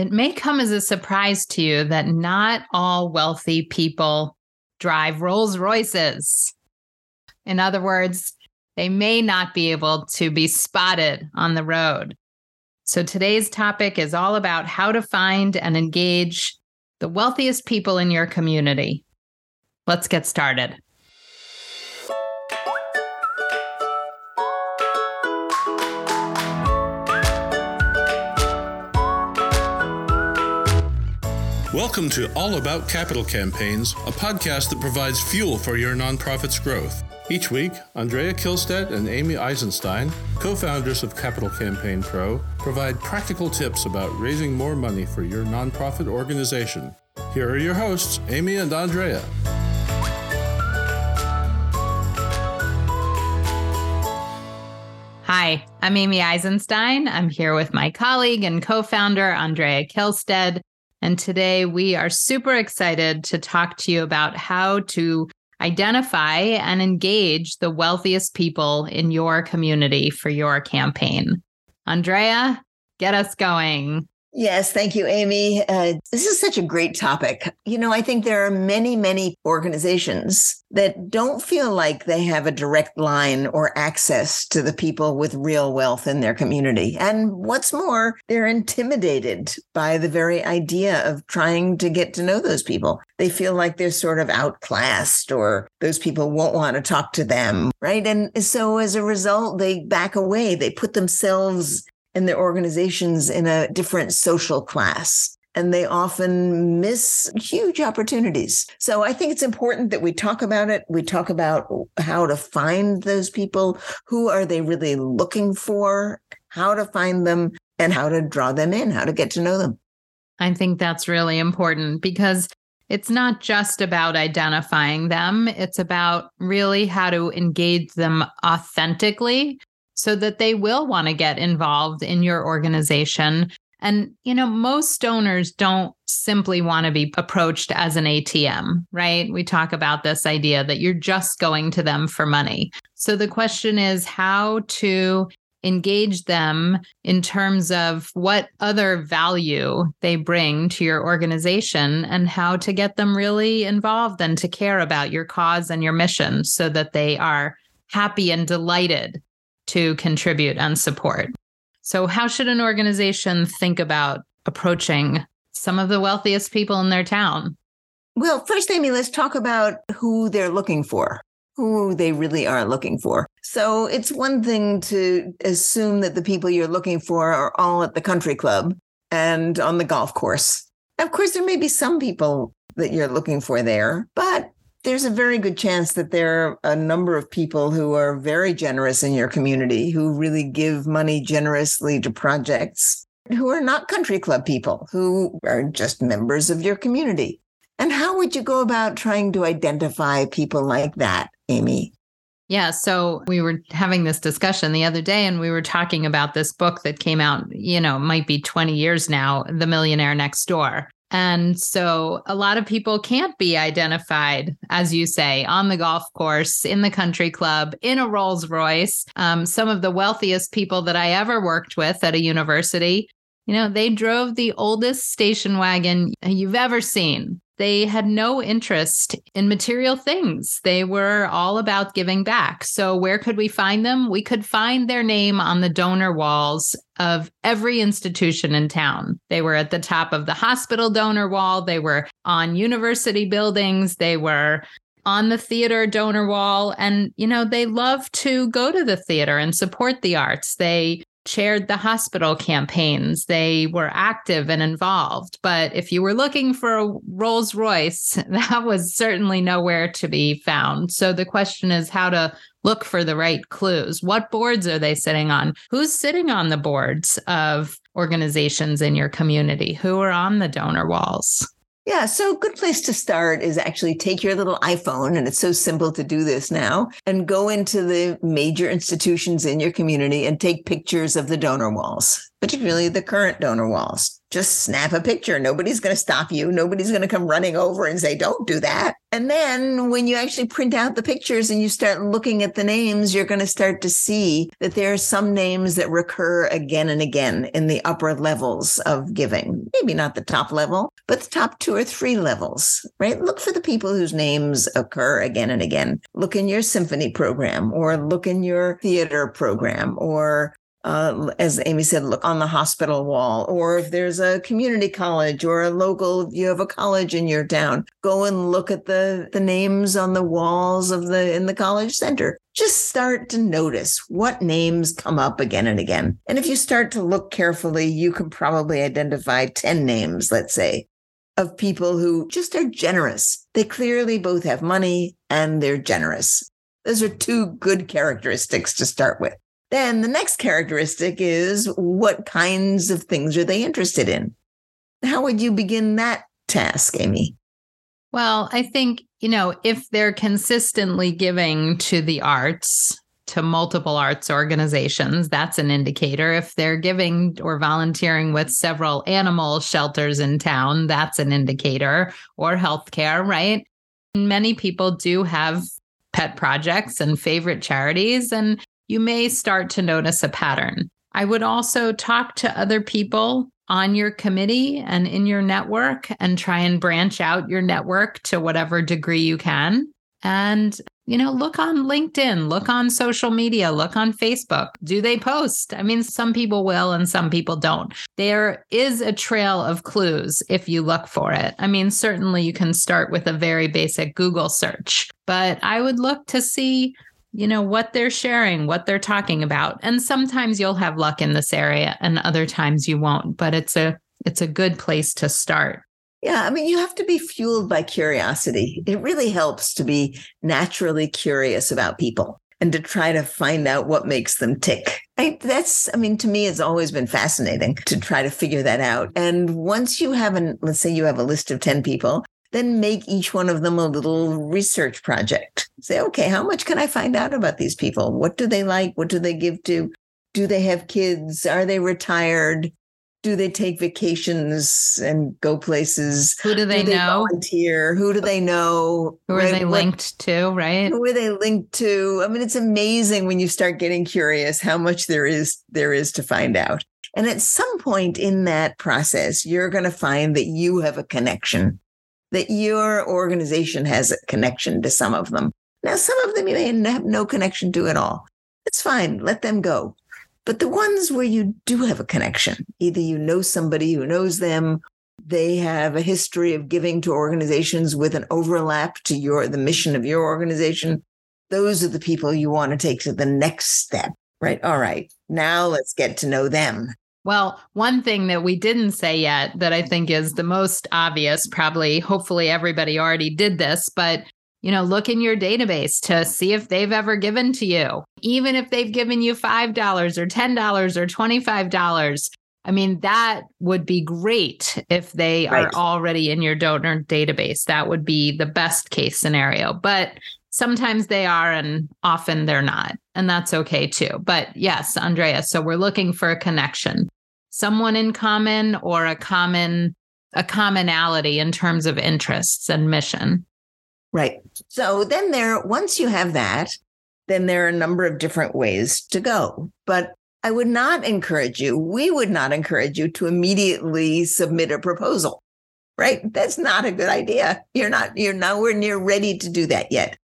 It may come as a surprise to you that not all wealthy people drive Rolls Royces. In other words, they may not be able to be spotted on the road. So today's topic is all about how to find and engage the wealthiest people in your community. Let's get started. Welcome to All About Capital Campaigns, a podcast that provides fuel for your nonprofit's growth. Each week, Andrea Kihlstedt and Amy Eisenstein, co founders of Capital Campaign Pro, provide practical tips about raising more money for your nonprofit organization. Here are your hosts, Amy and Andrea. Hi, I'm Amy Eisenstein. I'm here with my colleague and co founder, Andrea Kihlstedt. And today we are super excited to talk to you about how to identify and engage the wealthiest people in your community for your campaign. Andrea, get us going. Yes, thank you, Amy. Uh, this is such a great topic. You know, I think there are many, many organizations that don't feel like they have a direct line or access to the people with real wealth in their community. And what's more, they're intimidated by the very idea of trying to get to know those people. They feel like they're sort of outclassed or those people won't want to talk to them, right? And so as a result, they back away. They put themselves and their organizations in a different social class and they often miss huge opportunities. So I think it's important that we talk about it. We talk about how to find those people. Who are they really looking for? How to find them and how to draw them in, how to get to know them. I think that's really important because it's not just about identifying them, it's about really how to engage them authentically so that they will want to get involved in your organization. And, you know, most donors don't simply want to be approached as an ATM, right? We talk about this idea that you're just going to them for money. So the question is how to engage them in terms of what other value they bring to your organization and how to get them really involved and to care about your cause and your mission so that they are happy and delighted to contribute and support. So, how should an organization think about approaching some of the wealthiest people in their town? Well, first, Amy, let's talk about who they're looking for, who they really are looking for. So, it's one thing to assume that the people you're looking for are all at the country club and on the golf course. Of course, there may be some people that you're looking for there, but there's a very good chance that there are a number of people who are very generous in your community who really give money generously to projects who are not country club people, who are just members of your community. And how would you go about trying to identify people like that, Amy? Yeah. So we were having this discussion the other day and we were talking about this book that came out, you know, might be 20 years now, The Millionaire Next Door. And so a lot of people can't be identified, as you say, on the golf course, in the country club, in a Rolls Royce. Um, some of the wealthiest people that I ever worked with at a university, you know, they drove the oldest station wagon you've ever seen. They had no interest in material things. They were all about giving back. So, where could we find them? We could find their name on the donor walls of every institution in town. They were at the top of the hospital donor wall, they were on university buildings, they were on the theater donor wall. And, you know, they love to go to the theater and support the arts. They chaired the hospital campaigns. They were active and involved. But if you were looking for a Rolls Royce, that was certainly nowhere to be found. So the question is how to look for the right clues. What boards are they sitting on? Who's sitting on the boards of organizations in your community? Who are on the donor walls? Yeah, so a good place to start is actually take your little iPhone, and it's so simple to do this now, and go into the major institutions in your community and take pictures of the donor walls. Particularly the current donor walls. Just snap a picture. Nobody's going to stop you. Nobody's going to come running over and say, don't do that. And then when you actually print out the pictures and you start looking at the names, you're going to start to see that there are some names that recur again and again in the upper levels of giving. Maybe not the top level, but the top two or three levels, right? Look for the people whose names occur again and again. Look in your symphony program or look in your theater program or uh, as Amy said, look on the hospital wall, or if there's a community college or a local, you have a college in your town, go and look at the the names on the walls of the in the college center. Just start to notice what names come up again and again. And if you start to look carefully, you can probably identify 10 names, let's say, of people who just are generous. They clearly both have money and they're generous. Those are two good characteristics to start with. Then the next characteristic is what kinds of things are they interested in? How would you begin that task, Amy? Well, I think, you know, if they're consistently giving to the arts, to multiple arts organizations, that's an indicator. If they're giving or volunteering with several animal shelters in town, that's an indicator, or healthcare, right? Many people do have pet projects and favorite charities. And you may start to notice a pattern. I would also talk to other people on your committee and in your network and try and branch out your network to whatever degree you can. And, you know, look on LinkedIn, look on social media, look on Facebook. Do they post? I mean, some people will and some people don't. There is a trail of clues if you look for it. I mean, certainly you can start with a very basic Google search, but I would look to see you know what they're sharing what they're talking about. And sometimes you'll have luck in this area and other times you won't but it's a it's a good place to start. Yeah i mean you have to be fueled by curiosity. It really helps to be naturally curious about people and to try to find out what makes them tick. I, that's i mean to me it's always been fascinating to try to figure that out. And once you have an let's say you have a list of 10 people then make each one of them a little research project. Say, okay, how much can I find out about these people? What do they like? What do they give to? Do they have kids? Are they retired? Do they take vacations and go places? Who do they, do they know? Volunteer? Who do they know? Who are right? they linked to? Right? Who are they linked to? I mean, it's amazing when you start getting curious how much there is there is to find out. And at some point in that process, you're going to find that you have a connection that your organization has a connection to some of them. Now, some of them you may have no connection to at all. It's fine. Let them go. But the ones where you do have a connection, either you know somebody who knows them, they have a history of giving to organizations with an overlap to your the mission of your organization. Those are the people you want to take to the next step, right? All right. Now let's get to know them. Well, one thing that we didn't say yet that I think is the most obvious, probably, hopefully everybody already did this, but you know, look in your database to see if they've ever given to you. Even if they've given you $5 or $10 or $25, I mean, that would be great if they right. are already in your donor database. That would be the best case scenario. But sometimes they are and often they're not and that's okay too. But yes andrea so we're looking for a connection. Someone in common or a common a commonality in terms of interests and mission. Right. So then there once you have that then there are a number of different ways to go. But i would not encourage you we would not encourage you to immediately submit a proposal right? That's not a good idea. You're not you're nowhere near ready to do that yet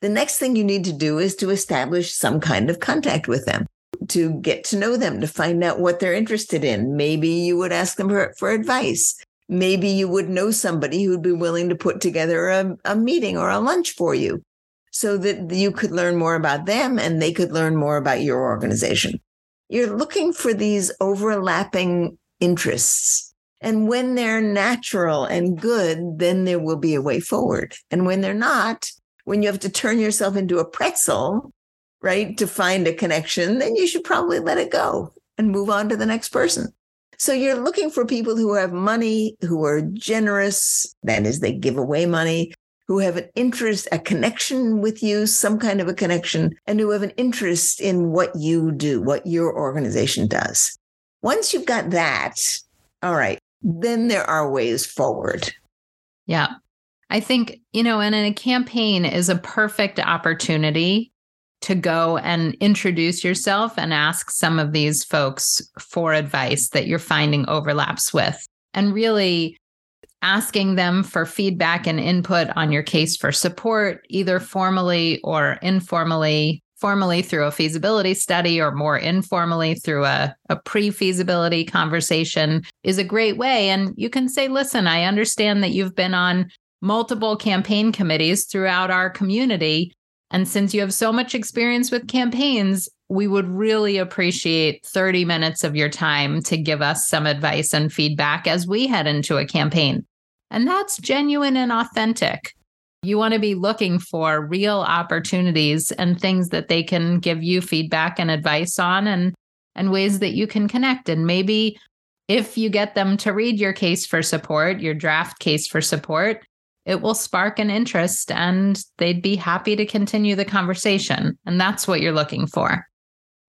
the next thing you need to do is to establish some kind of contact with them, to get to know them, to find out what they're interested in. Maybe you would ask them for, for advice. Maybe you would know somebody who'd be willing to put together a, a meeting or a lunch for you so that you could learn more about them and they could learn more about your organization. You're looking for these overlapping interests. And when they're natural and good, then there will be a way forward. And when they're not, when you have to turn yourself into a pretzel, right, to find a connection, then you should probably let it go and move on to the next person. So you're looking for people who have money, who are generous, that is, they give away money, who have an interest, a connection with you, some kind of a connection, and who have an interest in what you do, what your organization does. Once you've got that, all right, then there are ways forward. Yeah. I think, you know, and in a campaign is a perfect opportunity to go and introduce yourself and ask some of these folks for advice that you're finding overlaps with. And really asking them for feedback and input on your case for support, either formally or informally, formally through a feasibility study or more informally through a, a pre feasibility conversation, is a great way. And you can say, listen, I understand that you've been on multiple campaign committees throughout our community. And since you have so much experience with campaigns, we would really appreciate 30 minutes of your time to give us some advice and feedback as we head into a campaign. And that's genuine and authentic. You want to be looking for real opportunities and things that they can give you feedback and advice on and and ways that you can connect and maybe if you get them to read your case for support, your draft case for support, it will spark an interest and they'd be happy to continue the conversation. And that's what you're looking for.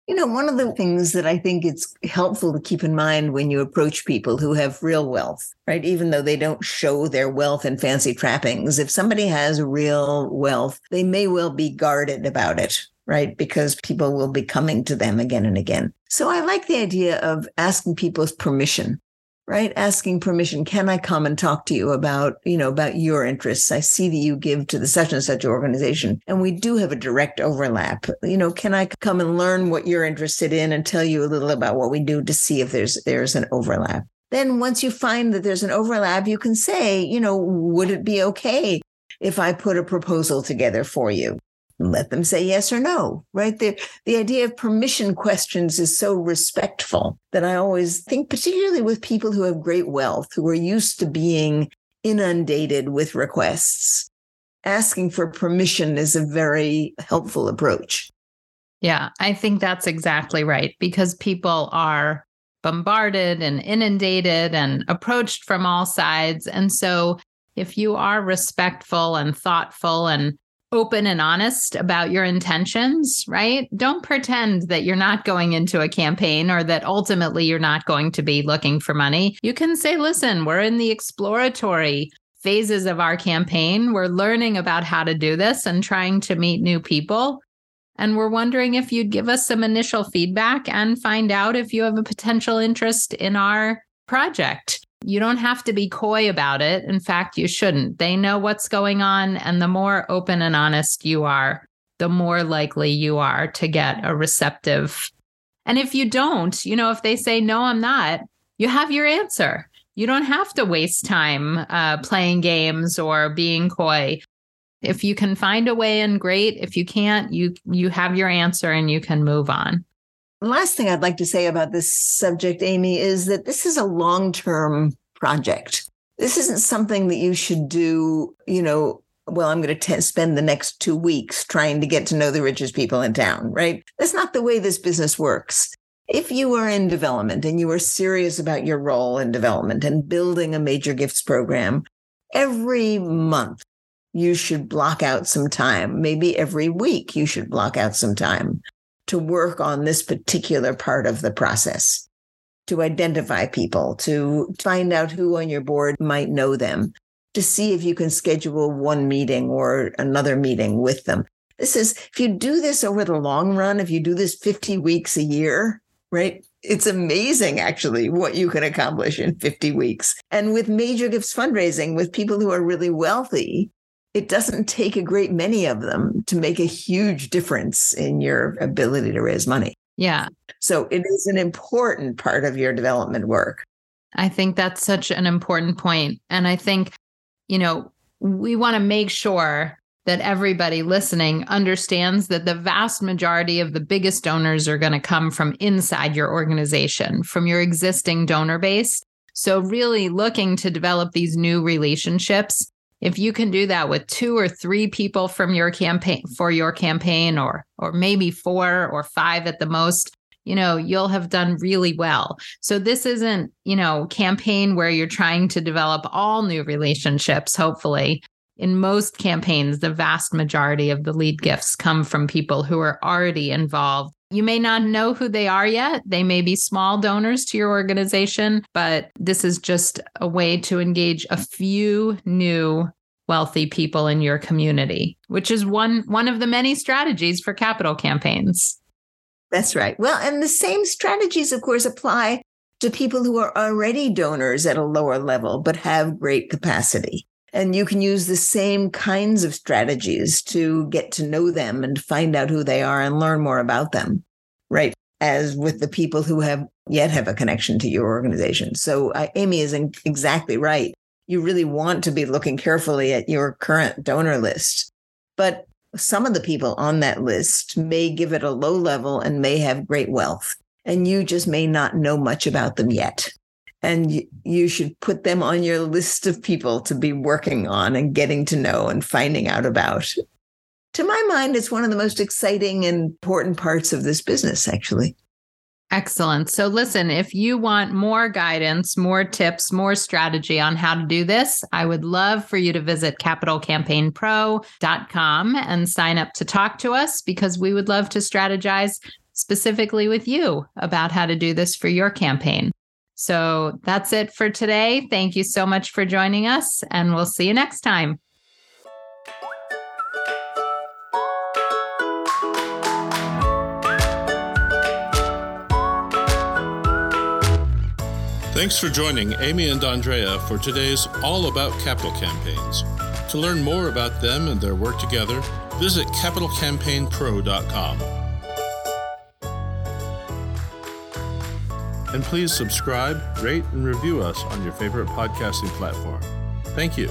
You know, one of the things that I think it's helpful to keep in mind when you approach people who have real wealth, right? Even though they don't show their wealth in fancy trappings, if somebody has real wealth, they may well be guarded about it, right? Because people will be coming to them again and again. So I like the idea of asking people's permission right? Asking permission can i come and talk to you about you know about your interests? I see that you give to the such and such organization. And we do have a direct overlap. You know can i come and learn what you're interested in and tell you a little about what we do to see if there's there's an overlap? Then once you find that there's an overlap you can say you know would it be okay if i put a proposal together for you let them say yes or no, right? The, the idea of permission questions is so respectful that I always think, particularly with people who have great wealth, who are used to being inundated with requests, asking for permission is a very helpful approach. Yeah, I think that's exactly right because people are bombarded and inundated and approached from all sides. And so if you are respectful and thoughtful and open and honest about your intentions, right? Don't pretend that you're not going into a campaign or that ultimately you're not going to be looking for money. You can say, listen, we're in the exploratory phases of our campaign. We're learning about how to do this and trying to meet new people. And we're wondering if you'd give us some initial feedback and find out if you have a potential interest in our project. You don't have to be coy about it. In fact, you shouldn't. They know what's going on. And the more open and honest you are, the more likely you are to get a receptive. And if you don't, you know, if they say, no, I'm not, you have your answer. You don't have to waste time uh, playing games or being coy. If you can find a way in, great. If you can't, you you have your answer and you can move on last thing I'd like to say about this subject, Amy, is that this is a long term project. This isn't something that you should do, you know, well, I'm going to spend the next two weeks trying to get to know the richest people in town, right? That's not the way this business works. If you are in development and you are serious about your role in development and building a major gifts program, every month you should block out some time. Maybe every week you should block out some time to work on this particular part of the process, to identify people, to find out who on your board might know them, to see if you can schedule one meeting or another meeting with them. This is, if you do this over the long run, if you do this 50 weeks a year, right? It's amazing, actually, what you can accomplish in 50 weeks. And with major gifts fundraising, with people who are really wealthy, it doesn't take a great many of them to make a huge difference in your ability to raise money. Yeah. So it is an important part of your development work. I think that's such an important point. And I think, you know, we want to make sure that everybody listening understands that the vast majority of the biggest donors are going to come from inside your organization, from your existing donor base. So, really looking to develop these new relationships if you can do that with two or three people from your campaign for your campaign or or maybe four or five at the most you know you'll have done really well. So this isn't you know campaign where you're trying to develop all new relationships hopefully. In most campaigns the vast majority of the lead gifts come from people who are already involved You may not know who they are yet. They may be small donors to your organization, but this is just a way to engage a few new wealthy people in your community, which is one one of the many strategies for capital campaigns. That's right. Well, and the same strategies of course apply to people who are already donors at a lower level but have great capacity. And you can use the same kinds of strategies to get to know them and find out who they are and learn more about them, right? As with the people who have yet have a connection to your organization. So uh, Amy is exactly right. You really want to be looking carefully at your current donor list. But some of the people on that list may give it a low level and may have great wealth, and you just may not know much about them yet and you should put them on your list of people to be working on and getting to know and finding out about. To my mind, it's one of the most exciting and important parts of this business, actually. Excellent. So, listen, if you want more guidance, more tips, more strategy on how to do this, I would love for you to visit capitalcampaignpro.com and sign up to talk to us because we would love to strategize specifically with you about how to do this for your campaign. So that's it for today. Thank you so much for joining us, and we'll see you next time. Thanks for joining Amy and Andrea for today's All About Capital Campaigns. To learn more about them and their work together, visit capitalcampaignpro.com. And please subscribe, rate, and review us on your favorite podcasting platform. Thank you.